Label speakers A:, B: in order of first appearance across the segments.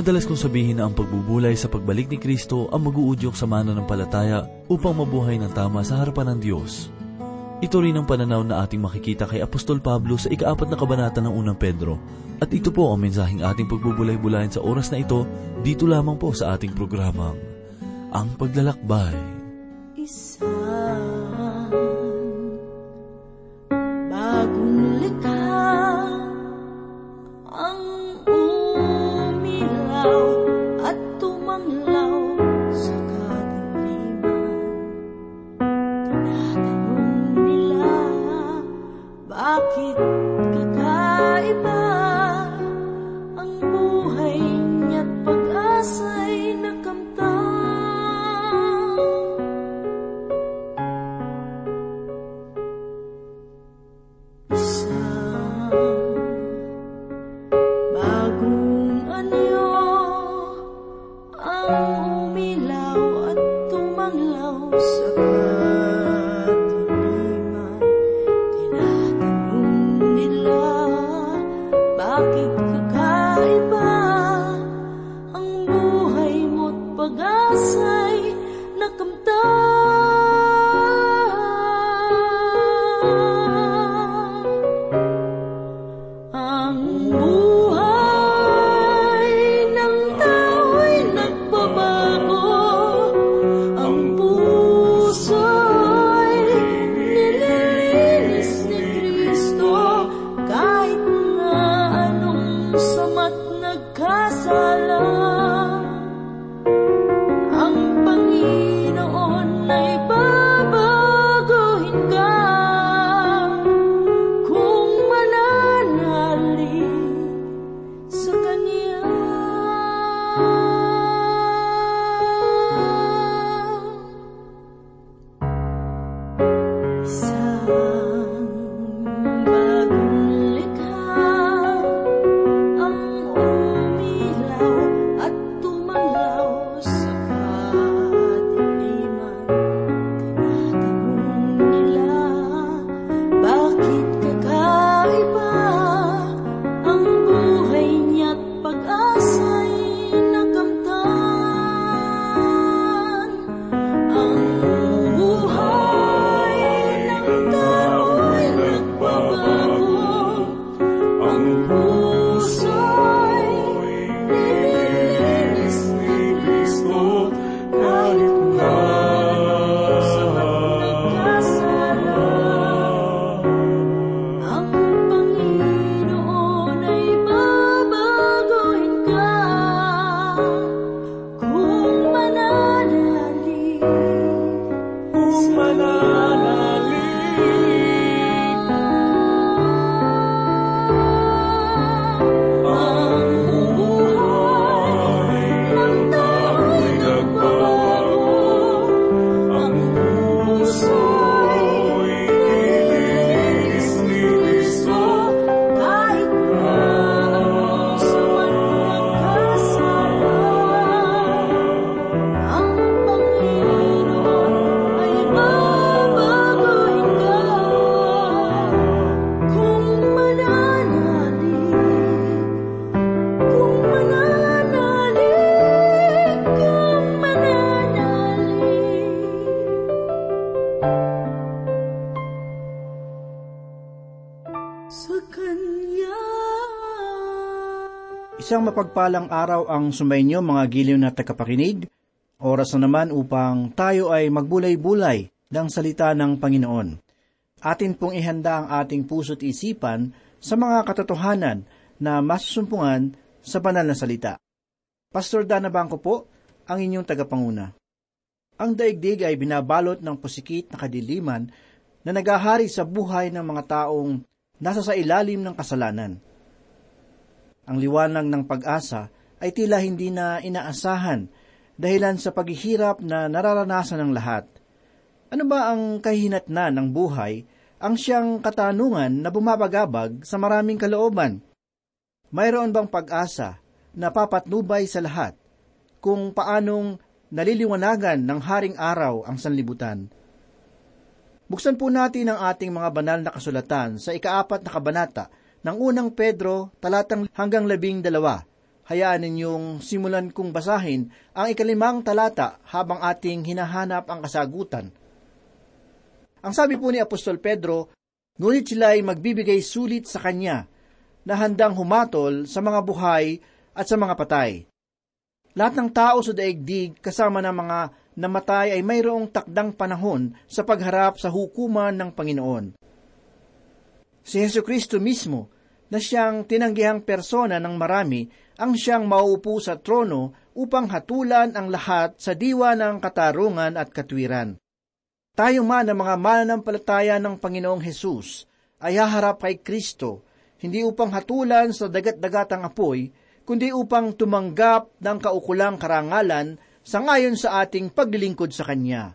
A: Madalas kong sabihin na ang pagbubulay sa pagbalik ni Kristo ang mag-uudyok sa mananampalataya upang mabuhay ng tama sa harapan ng Diyos. Ito rin ang pananaw na ating makikita kay Apostol Pablo sa ikaapat na kabanata ng unang Pedro. At ito po ang mensaheng ating pagbubulay-bulayan sa oras na ito, dito lamang po sa ating programang, Ang Paglalakbay.
B: Isa
C: Isang mapagpalang araw ang sumainyo mga giliw na tagapakinig. Oras na naman upang tayo ay magbulay-bulay ng salita ng Panginoon. Atin pong ihanda ang ating puso't isipan sa mga katotohanan na masusumpungan sa banal na salita. Pastor Dana Bangko po, ang inyong tagapanguna. Ang daigdig ay binabalot ng pusikit na kadiliman na nagahari sa buhay ng mga taong nasa sa ilalim ng kasalanan. Ang liwanag ng pag-asa ay tila hindi na inaasahan dahilan sa paghihirap na nararanasan ng lahat. Ano ba ang kahinatnan ng buhay ang siyang katanungan na bumabagabag sa maraming kalooban? Mayroon bang pag-asa na papatnubay sa lahat kung paanong naliliwanagan ng haring araw ang sanlibutan? Buksan po natin ang ating mga banal na kasulatan sa ikaapat na kabanata ng unang Pedro talatang hanggang labing dalawa hayaan ninyong simulan kong basahin ang ikalimang talata habang ating hinahanap ang kasagutan. Ang sabi po ni Apostol Pedro, ngunit sila ay magbibigay sulit sa kanya na handang humatol sa mga buhay at sa mga patay. Lahat ng tao sa daigdig kasama ng mga namatay ay mayroong takdang panahon sa pagharap sa hukuman ng Panginoon. Si Yesu Kristo mismo, na siyang tinanggihang persona ng marami, ang siyang mauupo sa trono upang hatulan ang lahat sa diwa ng katarungan at katwiran. Tayo man ang mga mananampalataya ng Panginoong Hesus ay haharap kay Kristo, hindi upang hatulan sa dagat-dagatang apoy, kundi upang tumanggap ng kaukulang karangalan sa ngayon sa ating paglilingkod sa Kanya.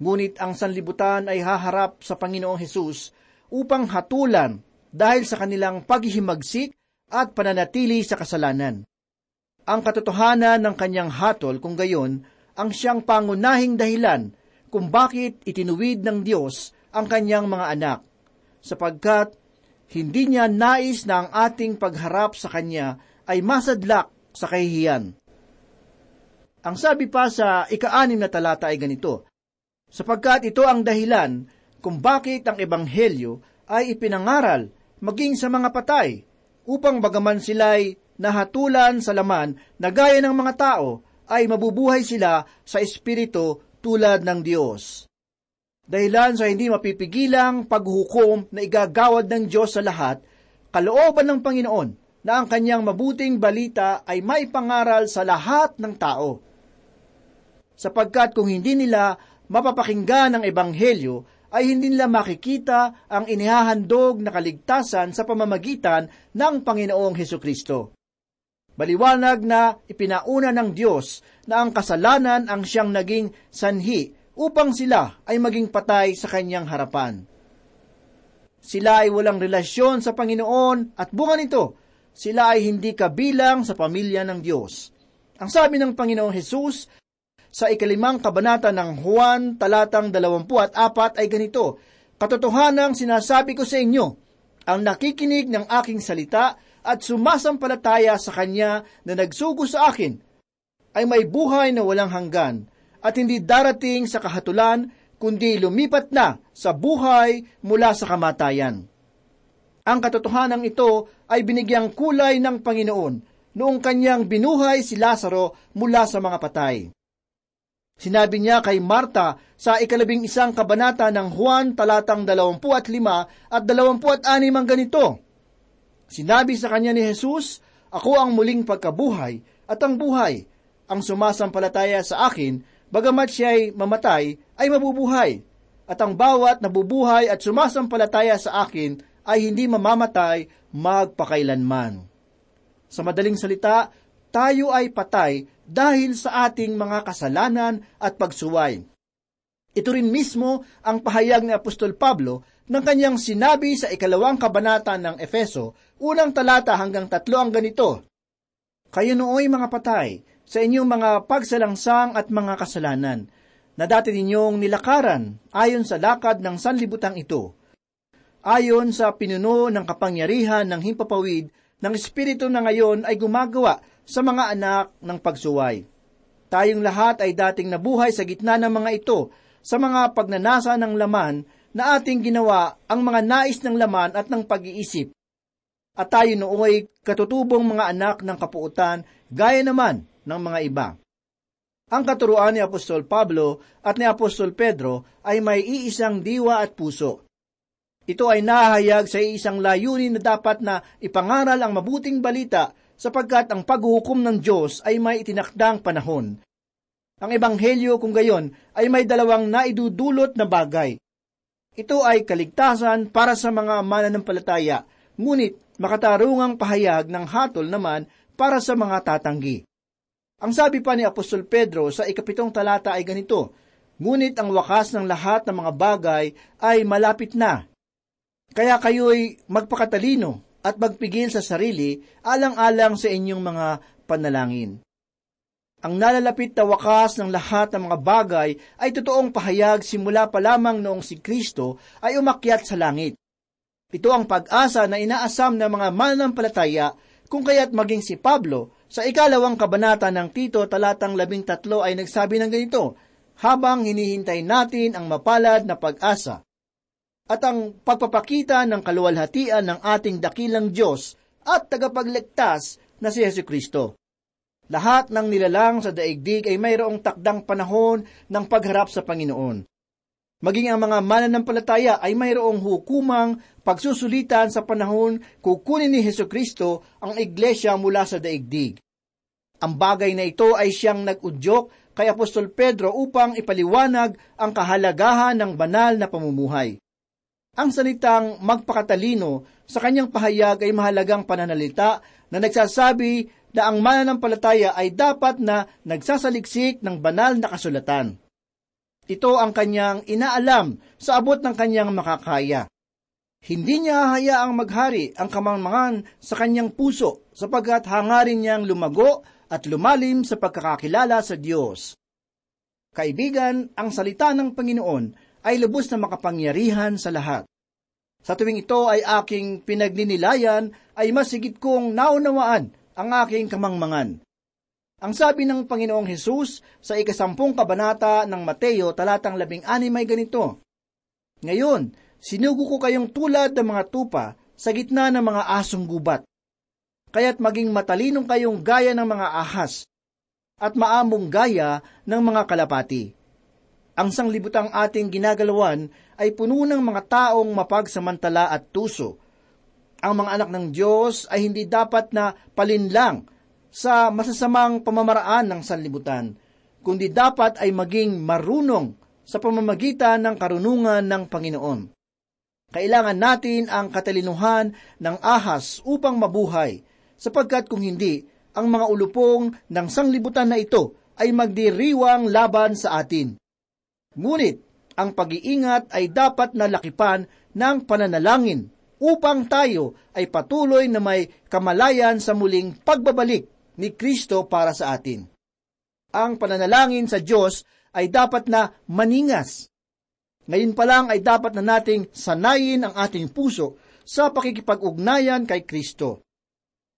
C: Ngunit ang sanlibutan ay haharap sa Panginoong Hesus upang hatulan dahil sa kanilang paghihimagsik at pananatili sa kasalanan. Ang katotohanan ng kanyang hatol kung gayon ang siyang pangunahing dahilan kung bakit itinuwid ng Diyos ang kanyang mga anak, sapagkat hindi niya nais na ang ating pagharap sa Kanya ay masadlak sa kahihiyan. Ang sabi pa sa ikaanim na talata ay ganito, sapagkat ito ang dahilan kung bakit ang Ebanghelyo ay ipinangaral maging sa mga patay, upang bagaman sila'y nahatulan sa laman na gaya ng mga tao, ay mabubuhay sila sa Espiritu tulad ng Diyos dahilan sa hindi mapipigilang paghukom na igagawad ng Diyos sa lahat, kalooban ng Panginoon na ang kanyang mabuting balita ay maipangaral sa lahat ng tao. Sapagkat kung hindi nila mapapakinggan ang Ebanghelyo, ay hindi nila makikita ang inihahandog na kaligtasan sa pamamagitan ng Panginoong Heso Kristo. Baliwanag na ipinauna ng Diyos na ang kasalanan ang siyang naging sanhi upang sila ay maging patay sa kanyang harapan. Sila ay walang relasyon sa Panginoon at bunga nito, sila ay hindi kabilang sa pamilya ng Diyos. Ang sabi ng Panginoong Hesus sa ikalimang kabanata ng Juan talatang 24 ay ganito, Katotohanang sinasabi ko sa inyo, ang nakikinig ng aking salita at sumasampalataya sa Kanya na nagsugo sa akin, ay may buhay na walang hanggan, at hindi darating sa kahatulan, kundi lumipat na sa buhay mula sa kamatayan. Ang katotohanan ito ay binigyang kulay ng Panginoon noong kanyang binuhay si Lazaro mula sa mga patay. Sinabi niya kay Marta sa ikalabing isang kabanata ng Juan talatang 25 at 26 ang ganito, Sinabi sa kanya ni Jesus, Ako ang muling pagkabuhay at ang buhay. Ang sumasampalataya sa akin bagamat siya ay mamatay, ay mabubuhay. At ang bawat nabubuhay at sumasampalataya sa akin ay hindi mamamatay magpakailanman. Sa madaling salita, tayo ay patay dahil sa ating mga kasalanan at pagsuway. Ito rin mismo ang pahayag ni Apostol Pablo ng kanyang sinabi sa ikalawang kabanata ng Efeso, unang talata hanggang tatlo ang ganito, Kayo nooy mga patay, sa inyong mga pagsalangsang at mga kasalanan, na dati ninyong nilakaran ayon sa lakad ng sanlibutang ito. Ayon sa pinuno ng kapangyarihan ng himpapawid ng Espiritu na ngayon ay gumagawa sa mga anak ng pagsuway. Tayong lahat ay dating nabuhay sa gitna ng mga ito, sa mga pagnanasa ng laman na ating ginawa ang mga nais ng laman at ng pag-iisip. At tayo nooy katutubong mga anak ng kapuutan, gaya naman ng mga iba. Ang katuruan ni Apostol Pablo at ni Apostol Pedro ay may iisang diwa at puso. Ito ay nahahayag sa isang layunin na dapat na ipangaral ang mabuting balita sapagkat ang paghuhukom ng Diyos ay may itinakdang panahon. Ang ebanghelyo kung gayon ay may dalawang naidudulot na bagay. Ito ay kaligtasan para sa mga mananampalataya, ngunit makatarungang pahayag ng hatol naman para sa mga tatanggi. Ang sabi pa ni Apostol Pedro sa ikapitong talata ay ganito, Ngunit ang wakas ng lahat ng mga bagay ay malapit na. Kaya kayo'y magpakatalino at magpigil sa sarili alang-alang sa inyong mga panalangin. Ang nalalapit na wakas ng lahat ng mga bagay ay totoong pahayag simula pa lamang noong si Kristo ay umakyat sa langit. Ito ang pag-asa na inaasam ng mga mananampalataya Kung kaya't maging si Pablo, sa ikalawang kabanata ng Tito talatang labing tatlo ay nagsabi ng ganito, habang hinihintay natin ang mapalad na pag-asa at ang pagpapakita ng kaluwalhatian ng ating dakilang Diyos at tagapagligtas na si Yesu Kristo. Lahat ng nilalang sa daigdig ay mayroong takdang panahon ng pagharap sa Panginoon. Maging ang mga mananampalataya ay mayroong hukumang pagsusulitan sa panahon kukunin ni Heso Kristo ang iglesia mula sa daigdig. Ang bagay na ito ay siyang nag-udyok kay Apostol Pedro upang ipaliwanag ang kahalagahan ng banal na pamumuhay. Ang salitang magpakatalino sa kanyang pahayag ay mahalagang pananalita na nagsasabi na ang mananampalataya ay dapat na nagsasaliksik ng banal na kasulatan. Ito ang kanyang inaalam sa abot ng kanyang makakaya. Hindi niya hayaang maghari ang kamangmangan sa kanyang puso sapagkat hangarin niyang lumago at lumalim sa pagkakakilala sa Diyos. Kaibigan, ang salita ng Panginoon ay lubos na makapangyarihan sa lahat. Sa tuwing ito ay aking pinagninilayan ay masigit kong naunawaan ang aking kamangmangan. Ang sabi ng Panginoong Hesus sa ikasampung kabanata ng Mateo talatang labing anim ay ganito, Ngayon, sinugo ko kayong tulad ng mga tupa sa gitna ng mga asong gubat. Kaya't maging matalinong kayong gaya ng mga ahas at maamong gaya ng mga kalapati. Ang sanglibutang ating ginagalawan ay puno ng mga taong mapagsamantala at tuso. Ang mga anak ng Diyos ay hindi dapat na palinlang sa masasamang pamamaraan ng sanlibutan, kundi dapat ay maging marunong sa pamamagitan ng karunungan ng Panginoon. Kailangan natin ang katalinuhan ng ahas upang mabuhay, sapagkat kung hindi, ang mga ulupong ng sanglibutan na ito ay magdiriwang laban sa atin. Ngunit, ang pag-iingat ay dapat nalakipan ng pananalangin upang tayo ay patuloy na may kamalayan sa muling pagbabalik ni Kristo para sa atin. Ang pananalangin sa Diyos ay dapat na maningas. Ngayon pa lang ay dapat na nating sanayin ang ating puso sa pakikipag-ugnayan kay Kristo.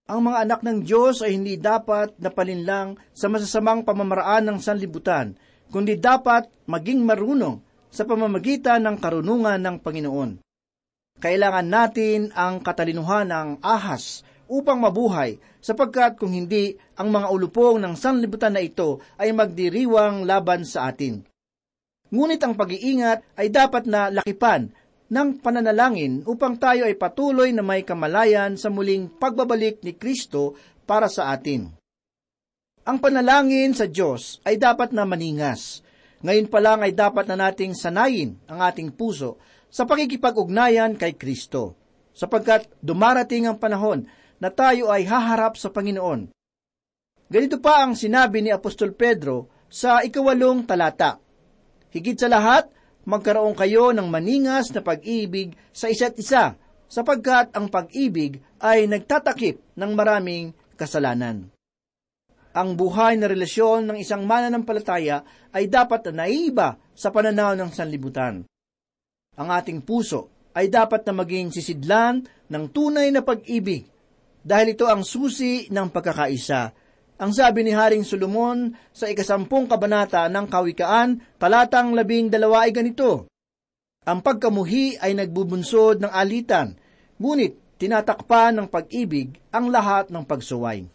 C: Ang mga anak ng Diyos ay hindi dapat napalinlang sa masasamang pamamaraan ng sanlibutan, kundi dapat maging marunong sa pamamagitan ng karunungan ng Panginoon. Kailangan natin ang katalinuhan ng ahas upang mabuhay, sapagkat kung hindi, ang mga ulupong ng sanlibutan na ito ay magdiriwang laban sa atin. Ngunit ang pag-iingat ay dapat na lakipan ng pananalangin upang tayo ay patuloy na may kamalayan sa muling pagbabalik ni Kristo para sa atin. Ang panalangin sa Diyos ay dapat na maningas. Ngayon pa lang ay dapat na nating sanayin ang ating puso sa pakikipag-ugnayan kay Kristo, sapagkat dumarating ang panahon na tayo ay haharap sa Panginoon. Ganito pa ang sinabi ni Apostol Pedro sa ikawalong talata. Higit sa lahat, magkaroon kayo ng maningas na pag-ibig sa isa't isa, sapagkat ang pag-ibig ay nagtatakip ng maraming kasalanan. Ang buhay na relasyon ng isang mananampalataya ay dapat na naiiba sa pananaw ng sanlibutan. Ang ating puso ay dapat na maging sisidlan ng tunay na pag-ibig dahil ito ang susi ng pagkakaisa. Ang sabi ni Haring Solomon sa ikasampung kabanata ng Kawikaan, talatang labing dalawa ay ganito, Ang pagkamuhi ay nagbubunsod ng alitan, ngunit tinatakpan ng pag-ibig ang lahat ng pagsuway.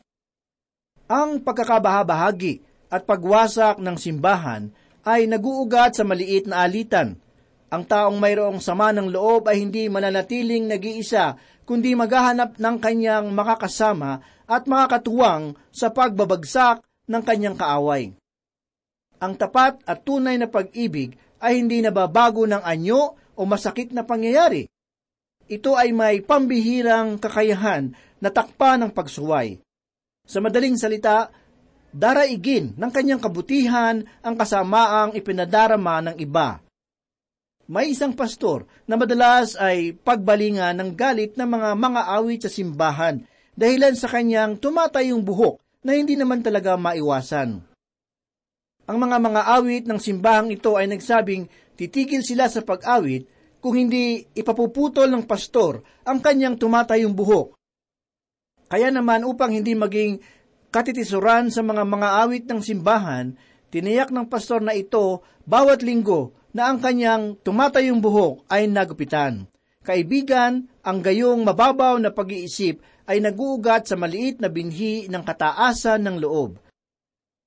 C: Ang pagkakabahabahagi at pagwasak ng simbahan ay naguugat sa maliit na alitan. Ang taong mayroong sama ng loob ay hindi mananatiling nag-iisa kundi maghahanap ng kanyang makakasama at makakatuwang sa pagbabagsak ng kanyang kaaway. Ang tapat at tunay na pag-ibig ay hindi nababago ng anyo o masakit na pangyayari. Ito ay may pambihirang kakayahan na takpa ng pagsuway. Sa madaling salita, daraigin ng kanyang kabutihan ang kasamaang ipinadarama ng iba. May isang pastor na madalas ay pagbalingan ng galit ng mga mga awit sa simbahan dahilan sa kanyang tumatayong buhok na hindi naman talaga maiwasan. Ang mga mga awit ng simbahang ito ay nagsabing titigil sila sa pag-awit kung hindi ipapuputol ng pastor ang kanyang tumatayong buhok. Kaya naman upang hindi maging katitisuran sa mga mga awit ng simbahan, tiniyak ng pastor na ito bawat linggo na ang kanyang tumatayong buhok ay nagupitan. Kaibigan, ang gayong mababaw na pag-iisip ay naguugat sa maliit na binhi ng kataasan ng loob.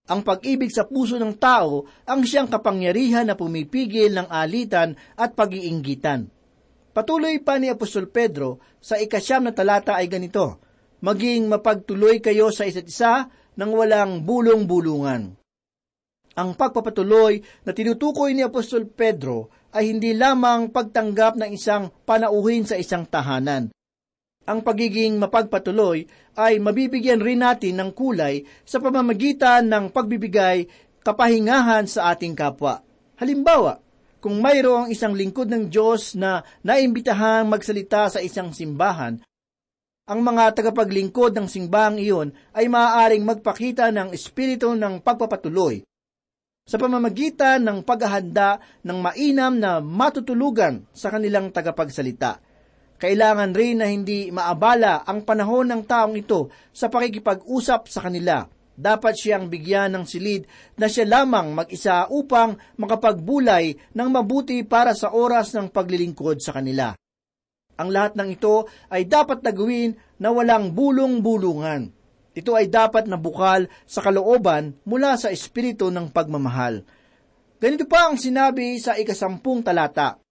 C: Ang pag-ibig sa puso ng tao ang siyang kapangyarihan na pumipigil ng alitan at pag-iinggitan. Patuloy pa ni Apostol Pedro sa ikasyam na talata ay ganito, Maging mapagtuloy kayo sa isa't isa nang walang bulong-bulungan. Ang pagpapatuloy na tinutukoy ni Apostol Pedro ay hindi lamang pagtanggap ng isang panauhin sa isang tahanan, ang pagiging mapagpatuloy ay mabibigyan rin natin ng kulay sa pamamagitan ng pagbibigay kapahingahan sa ating kapwa. Halimbawa, kung mayroong isang lingkod ng Diyos na naimbitahang magsalita sa isang simbahan, ang mga tagapaglingkod ng simbahang iyon ay maaaring magpakita ng espiritu ng pagpapatuloy sa pamamagitan ng paghahanda ng mainam na matutulugan sa kanilang tagapagsalita. Kailangan rin na hindi maabala ang panahon ng taong ito sa pakikipag-usap sa kanila. Dapat siyang bigyan ng silid na siya lamang mag-isa upang makapagbulay ng mabuti para sa oras ng paglilingkod sa kanila. Ang lahat ng ito ay dapat na gawin na walang bulong-bulungan. Ito ay dapat na bukal sa kalooban mula sa espiritu ng pagmamahal. Ganito pa ang sinabi sa ikasampung talata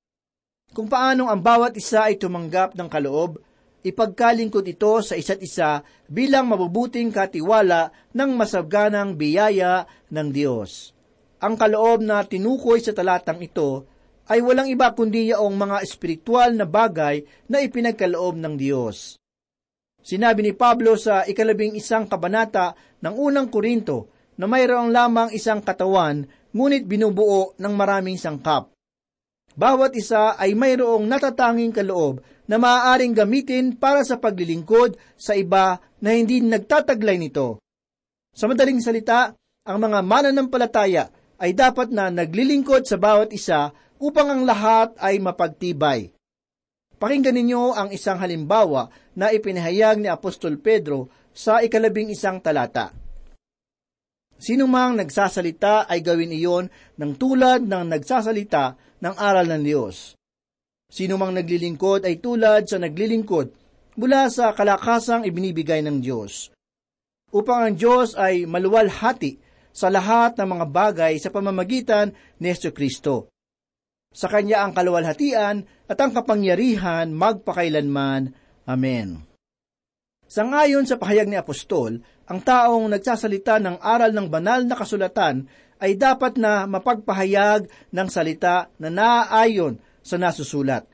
C: kung paanong ang bawat isa ay tumanggap ng kaloob, ipagkalingkod ito sa isa't isa bilang mabubuting katiwala ng masabganang biyaya ng Diyos. Ang kaloob na tinukoy sa talatang ito ay walang iba kundi yaong mga espiritual na bagay na ipinagkaloob ng Diyos. Sinabi ni Pablo sa ikalabing isang kabanata ng unang Korinto na mayroong lamang isang katawan, ngunit binubuo ng maraming sangkap. Bawat isa ay mayroong natatanging kaloob na maaaring gamitin para sa paglilingkod sa iba na hindi nagtataglay nito. Sa madaling salita, ang mga mananampalataya ay dapat na naglilingkod sa bawat isa upang ang lahat ay mapagtibay. Pakinggan ninyo ang isang halimbawa na ipinahayag ni Apostol Pedro sa ikalabing isang talata. Sino mang nagsasalita ay gawin iyon ng tulad ng nagsasalita ng aral ng Diyos. Sino mang naglilingkod ay tulad sa naglilingkod mula sa kalakasang ibinibigay ng Diyos. Upang ang Diyos ay maluwalhati sa lahat ng mga bagay sa pamamagitan ni Yesu Kristo. Sa Kanya ang kaluwalhatian at ang kapangyarihan magpakailanman. Amen. Sangayon sa pahayag ni Apostol, ang taong nagsasalita ng aral ng banal na kasulatan ay dapat na mapagpahayag ng salita na naaayon sa nasusulat.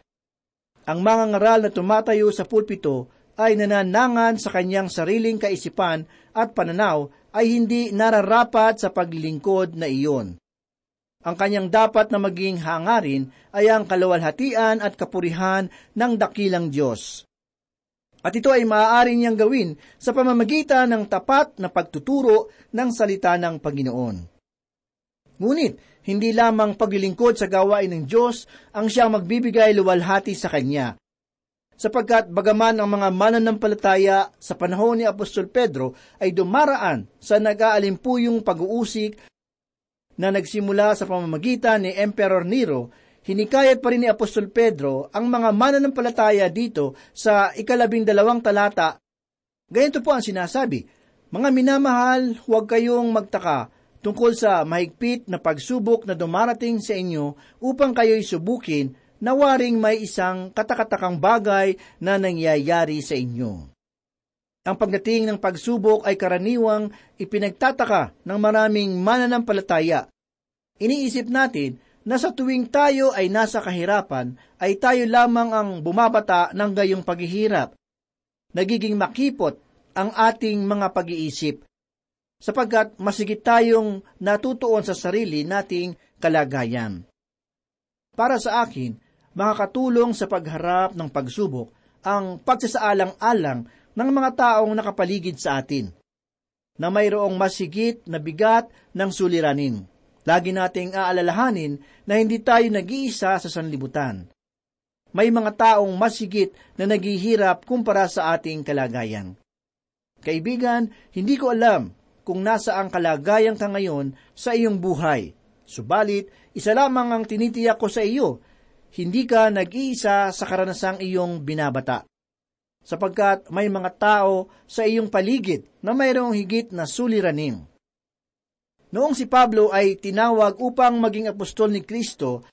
C: Ang mga ngaral na tumatayo sa pulpito ay nananangan sa kanyang sariling kaisipan at pananaw ay hindi nararapat sa paglilingkod na iyon. Ang kanyang dapat na maging hangarin ay ang kalawalhatian at kapurihan ng dakilang Diyos. At ito ay maaari niyang gawin sa pamamagitan ng tapat na pagtuturo ng salita ng Panginoon. Ngunit, hindi lamang paglilingkod sa gawain ng Diyos ang siyang magbibigay luwalhati sa Kanya. Sapagkat bagaman ang mga mananampalataya sa panahon ni Apostol Pedro ay dumaraan sa nag-aalimpuyong pag-uusik na nagsimula sa pamamagitan ni Emperor Nero hinikayat pa rin ni Apostol Pedro ang mga mananampalataya dito sa ikalabing dalawang talata. Ganito po ang sinasabi, Mga minamahal, huwag kayong magtaka tungkol sa mahigpit na pagsubok na dumarating sa inyo upang kayo'y subukin na waring may isang katakatakang bagay na nangyayari sa inyo. Ang pagdating ng pagsubok ay karaniwang ipinagtataka ng maraming mananampalataya. Iniisip natin na sa tuwing tayo ay nasa kahirapan, ay tayo lamang ang bumabata ng gayong paghihirap. Nagiging makipot ang ating mga pag-iisip, sapagkat masigit tayong natutuon sa sarili nating kalagayan. Para sa akin, makakatulong sa pagharap ng pagsubok ang pagsasaalang-alang ng mga taong nakapaligid sa atin, na mayroong masigit na bigat ng suliranin Lagi nating aalalahanin na hindi tayo nag-iisa sa sanlibutan. May mga taong masigit na naghihirap kumpara sa ating kalagayan. Kaibigan, hindi ko alam kung nasa ang kalagayan ka ngayon sa iyong buhay. Subalit, isa lamang ang tinitiyak ko sa iyo, hindi ka nag-iisa sa karanasang iyong binabata. Sapagkat may mga tao sa iyong paligid na mayroong higit na suliranin. Noong si Pablo ay tinawag upang maging apostol ni Kristo,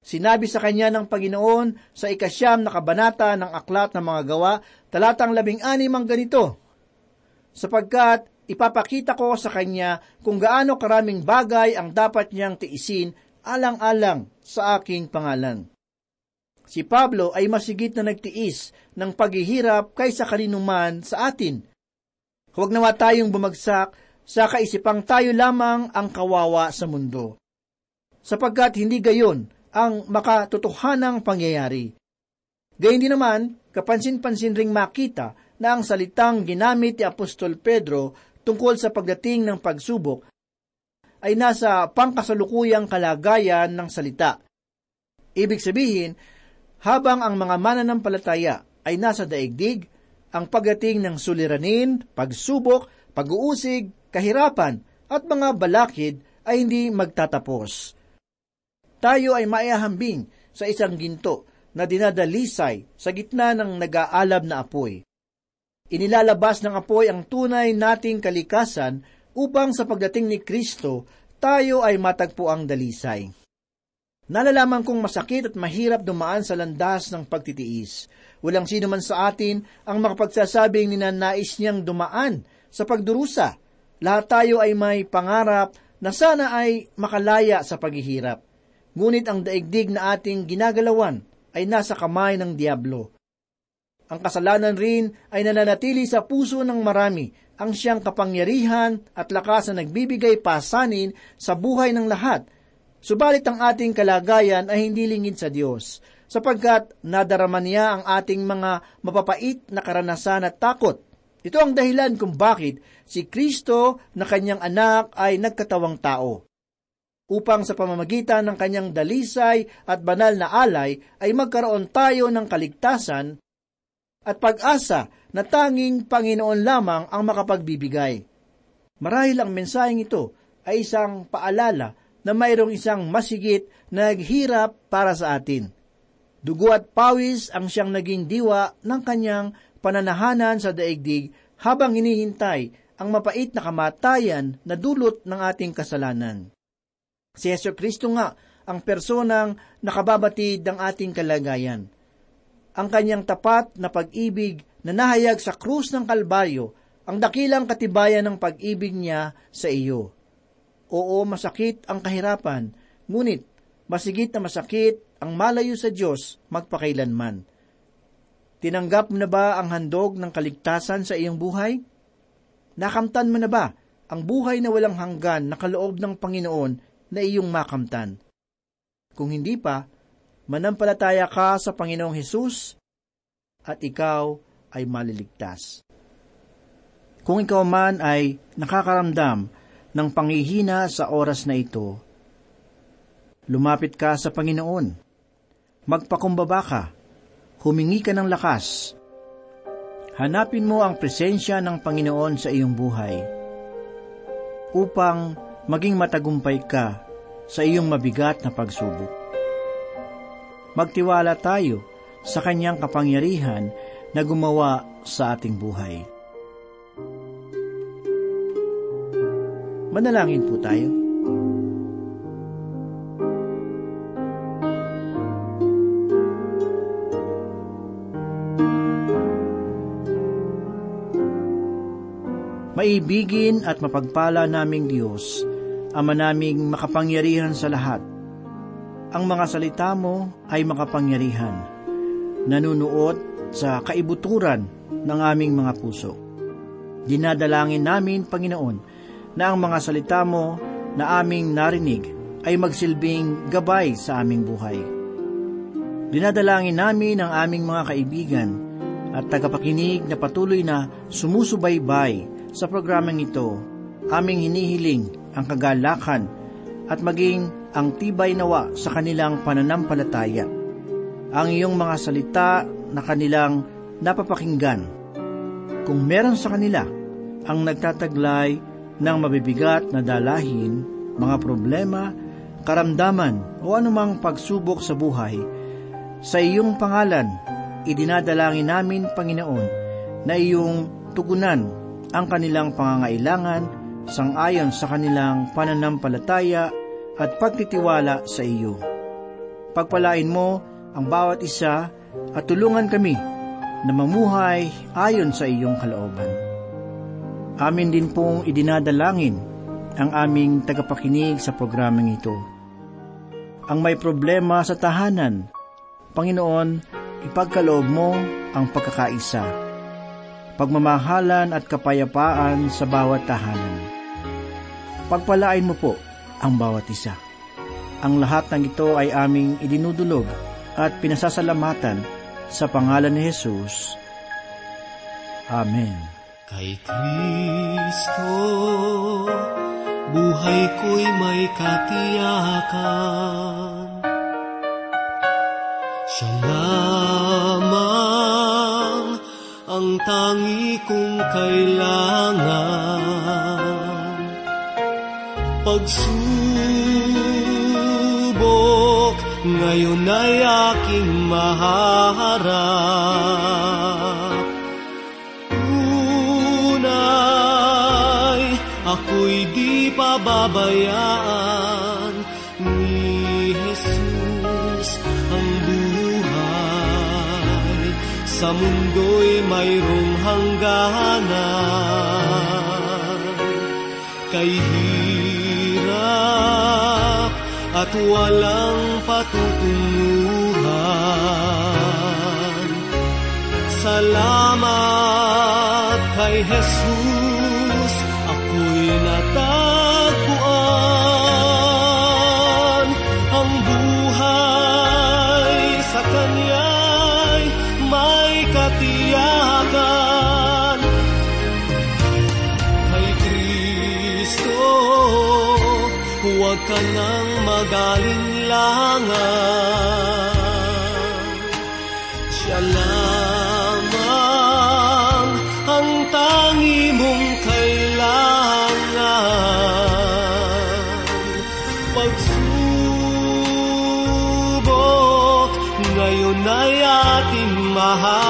C: Sinabi sa kanya ng Panginoon sa ikasyam na kabanata ng Aklat ng Mga Gawa, talatang labing anim ang ganito, sapagkat ipapakita ko sa kanya kung gaano karaming bagay ang dapat niyang tiisin alang-alang sa aking pangalan. Si Pablo ay masigit na nagtiis ng paghihirap kaysa kaninuman sa atin. Huwag nawa tayong bumagsak sa kaisipang tayo lamang ang kawawa sa mundo. Sapagkat hindi gayon, ang makatotohanang pangyayari. Gayun din naman, kapansin-pansin ring makita na ang salitang ginamit ni Apostol Pedro tungkol sa pagdating ng pagsubok ay nasa pangkasalukuyang kalagayan ng salita. Ibig sabihin, habang ang mga mananampalataya ay nasa daigdig, ang pagdating ng suliranin, pagsubok, pag-uusig, kahirapan, at mga balakid ay hindi magtatapos tayo ay maihahambing sa isang ginto na dinadalisay sa gitna ng nag-aalab na apoy. Inilalabas ng apoy ang tunay nating kalikasan upang sa pagdating ni Kristo, tayo ay matagpo ang dalisay. Nalalaman kong masakit at mahirap dumaan sa landas ng pagtitiis. Walang sino man sa atin ang makapagsasabing ninanais niyang dumaan sa pagdurusa. Lahat tayo ay may pangarap na sana ay makalaya sa paghihirap. Ngunit ang daigdig na ating ginagalawan ay nasa kamay ng Diablo. Ang kasalanan rin ay nananatili sa puso ng marami ang siyang kapangyarihan at lakas na nagbibigay pasanin sa buhay ng lahat. Subalit ang ating kalagayan ay hindi lingid sa Diyos, sapagkat nadarama niya ang ating mga mapapait na karanasan at takot. Ito ang dahilan kung bakit si Kristo na kanyang anak ay nagkatawang tao upang sa pamamagitan ng kanyang dalisay at banal na alay ay magkaroon tayo ng kaligtasan at pag-asa na tanging Panginoon lamang ang makapagbibigay. Marahil ang mensaheng ito ay isang paalala na mayroong isang masigit na naghirap para sa atin. Dugo at pawis ang siyang naging diwa ng kanyang pananahanan sa daigdig habang hinihintay ang mapait na kamatayan na dulot ng ating kasalanan. Si Yeso Kristo nga ang personang nakababatid ng ating kalagayan. Ang kanyang tapat na pag-ibig na nahayag sa krus ng Kalbaryo ang dakilang katibayan ng pag-ibig niya sa iyo. Oo, masakit ang kahirapan, ngunit masigit na masakit ang malayo sa Diyos magpakailanman. Tinanggap mo na ba ang handog ng kaligtasan sa iyong buhay? Nakamtan mo na ba ang buhay na walang hanggan na kaloob ng Panginoon na iyong makamtan. Kung hindi pa, manampalataya ka sa Panginoong Hesus at ikaw ay maliligtas. Kung ikaw man ay nakakaramdam ng pangihina sa oras na ito, lumapit ka sa Panginoon. Magpakumbaba ka. Humingi ka ng lakas. Hanapin mo ang presensya ng Panginoon sa iyong buhay upang maging matagumpay ka sa iyong mabigat na pagsubok. Magtiwala tayo sa kanyang kapangyarihan na gumawa sa ating buhay. Manalangin po tayo. Maibigin at mapagpala naming Diyos, Ama naming makapangyarihan sa lahat. Ang mga salita mo ay makapangyarihan, nanunuot sa kaibuturan ng aming mga puso. Dinadalangin namin, Panginoon, na ang mga salita mo na aming narinig ay magsilbing gabay sa aming buhay. Dinadalangin namin ang aming mga kaibigan at tagapakinig na patuloy na sumusubaybay sa programang ito. Aming hinihiling ang kagalakan at maging ang tibay nawa sa kanilang pananampalataya. Ang iyong mga salita na kanilang napapakinggan kung meron sa kanila ang nagtataglay ng mabibigat na dalahin, mga problema, karamdaman o anumang pagsubok sa buhay, sa iyong pangalan, idinadalangin namin, Panginoon, na iyong tugunan ang kanilang pangangailangan sangayon sa kanilang pananampalataya at pagtitiwala sa iyo. Pagpalain mo ang bawat isa at tulungan kami na mamuhay ayon sa iyong kalooban. Amin din pong idinadalangin ang aming tagapakinig sa programang ito. Ang may problema sa tahanan, Panginoon, ipagkaloob mo ang pagkakaisa, pagmamahalan at kapayapaan sa bawat tahanan Pagpalain mo po ang bawat isa. Ang lahat ng ito ay aming idinudulog at pinasasalamatan sa pangalan ni Jesus. Amen.
B: Kay Kristo, buhay ko'y may katiyakan. Siya ang tangi kong kailangan pagsubok ngayon ay aking maharap. Tunay, ako'y di pababayaan Sa mundo'y mayroong hangganan. Kay hirap at walang patutunguhan. Salamat kay Jesus, ka nang magalinlangan. Siya lamang ang tangi mong kailangan. Pagsubok, ngayon ay ating maharap.